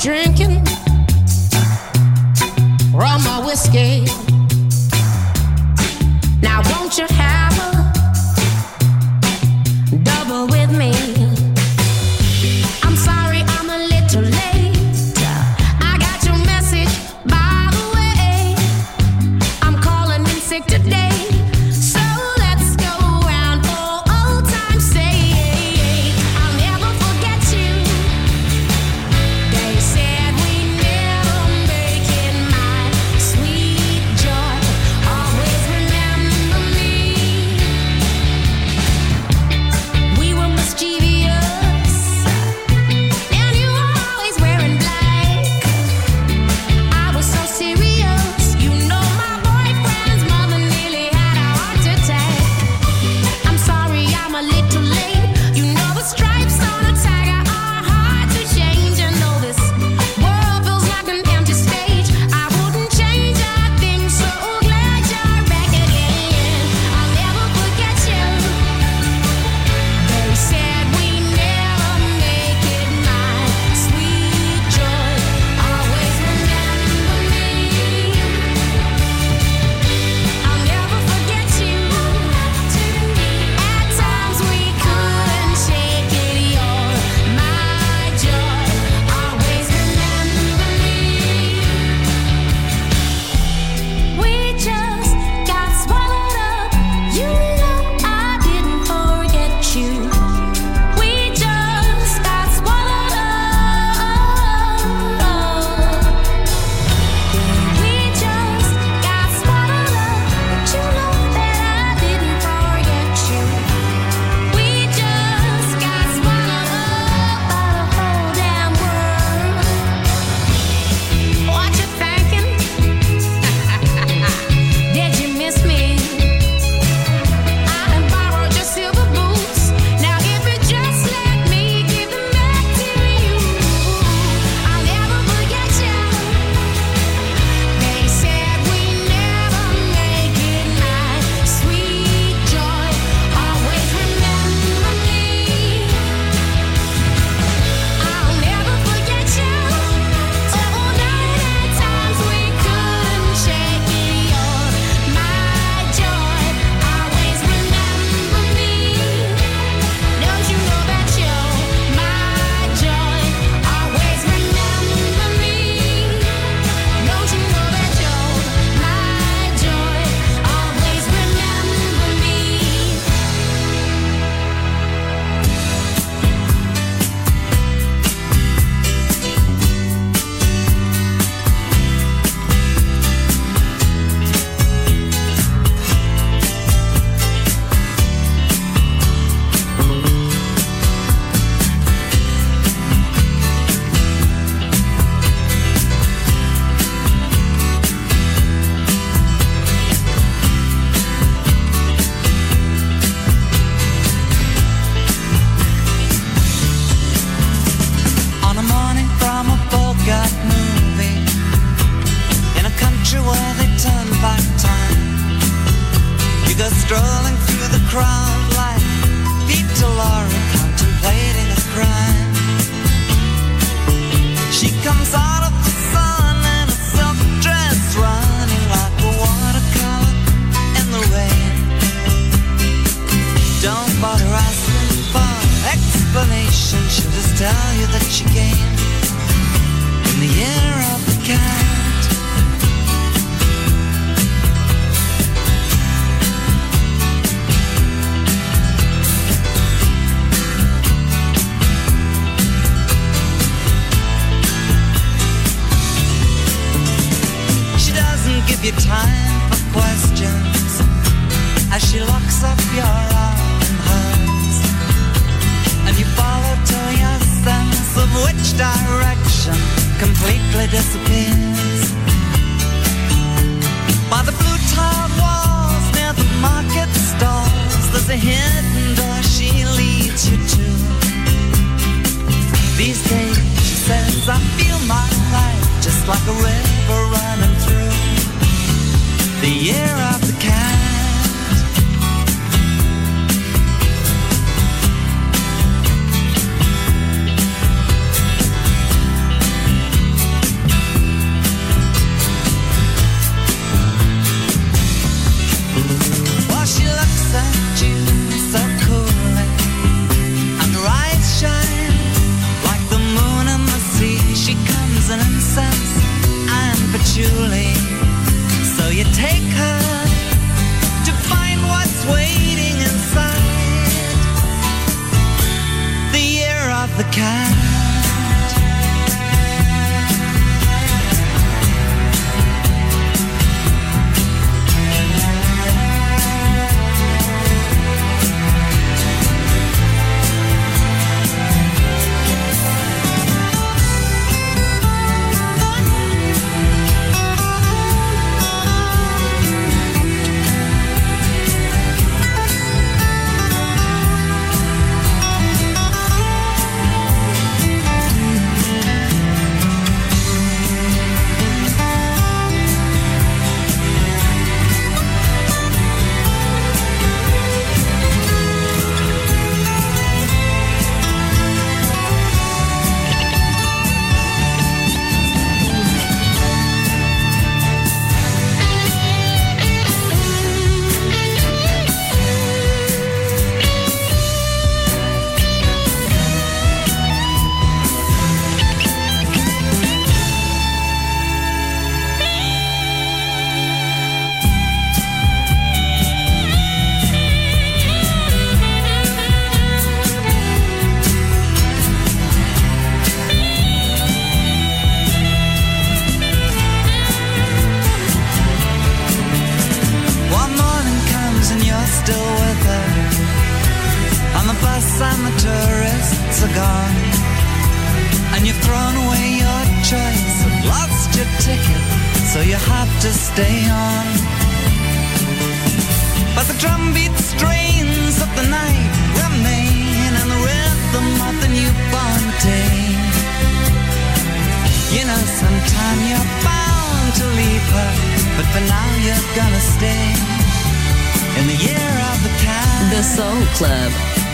Drinking rum or whiskey. And the tourists are gone. And you've thrown away your choice and lost your ticket, so you have to stay on. But the drumbeat strains of the night remain and the rhythm of the newborn day. You know, sometime you're bound to leave her, but for now you're gonna stay in the year of the cat. The Soul Club,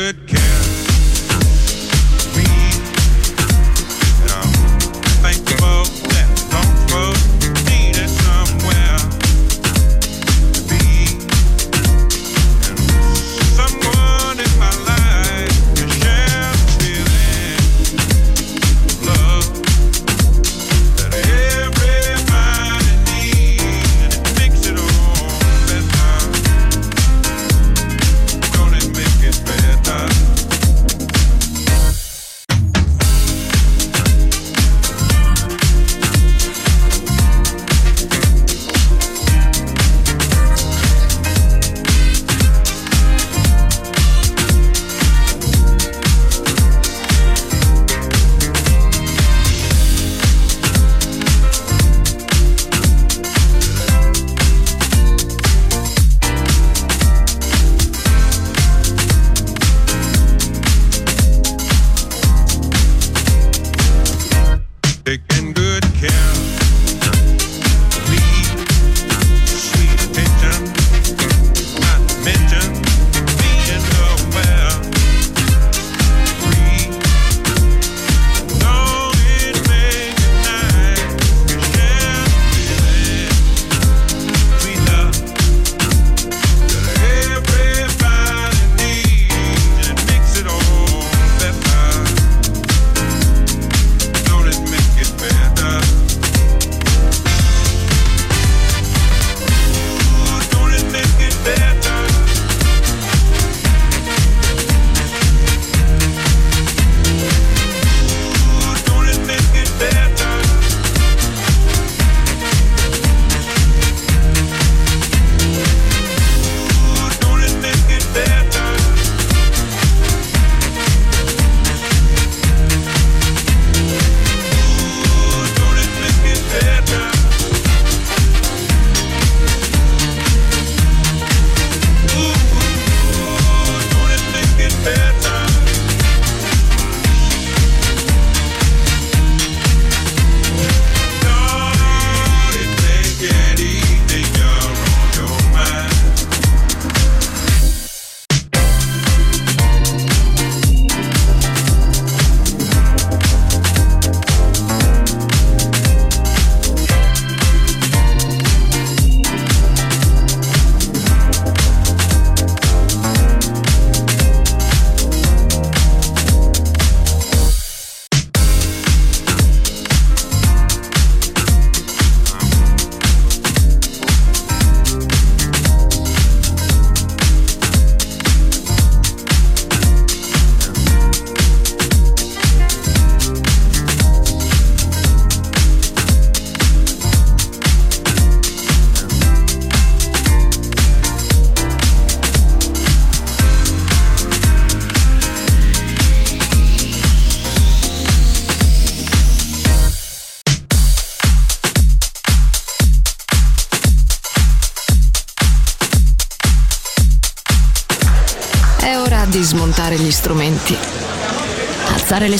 good care.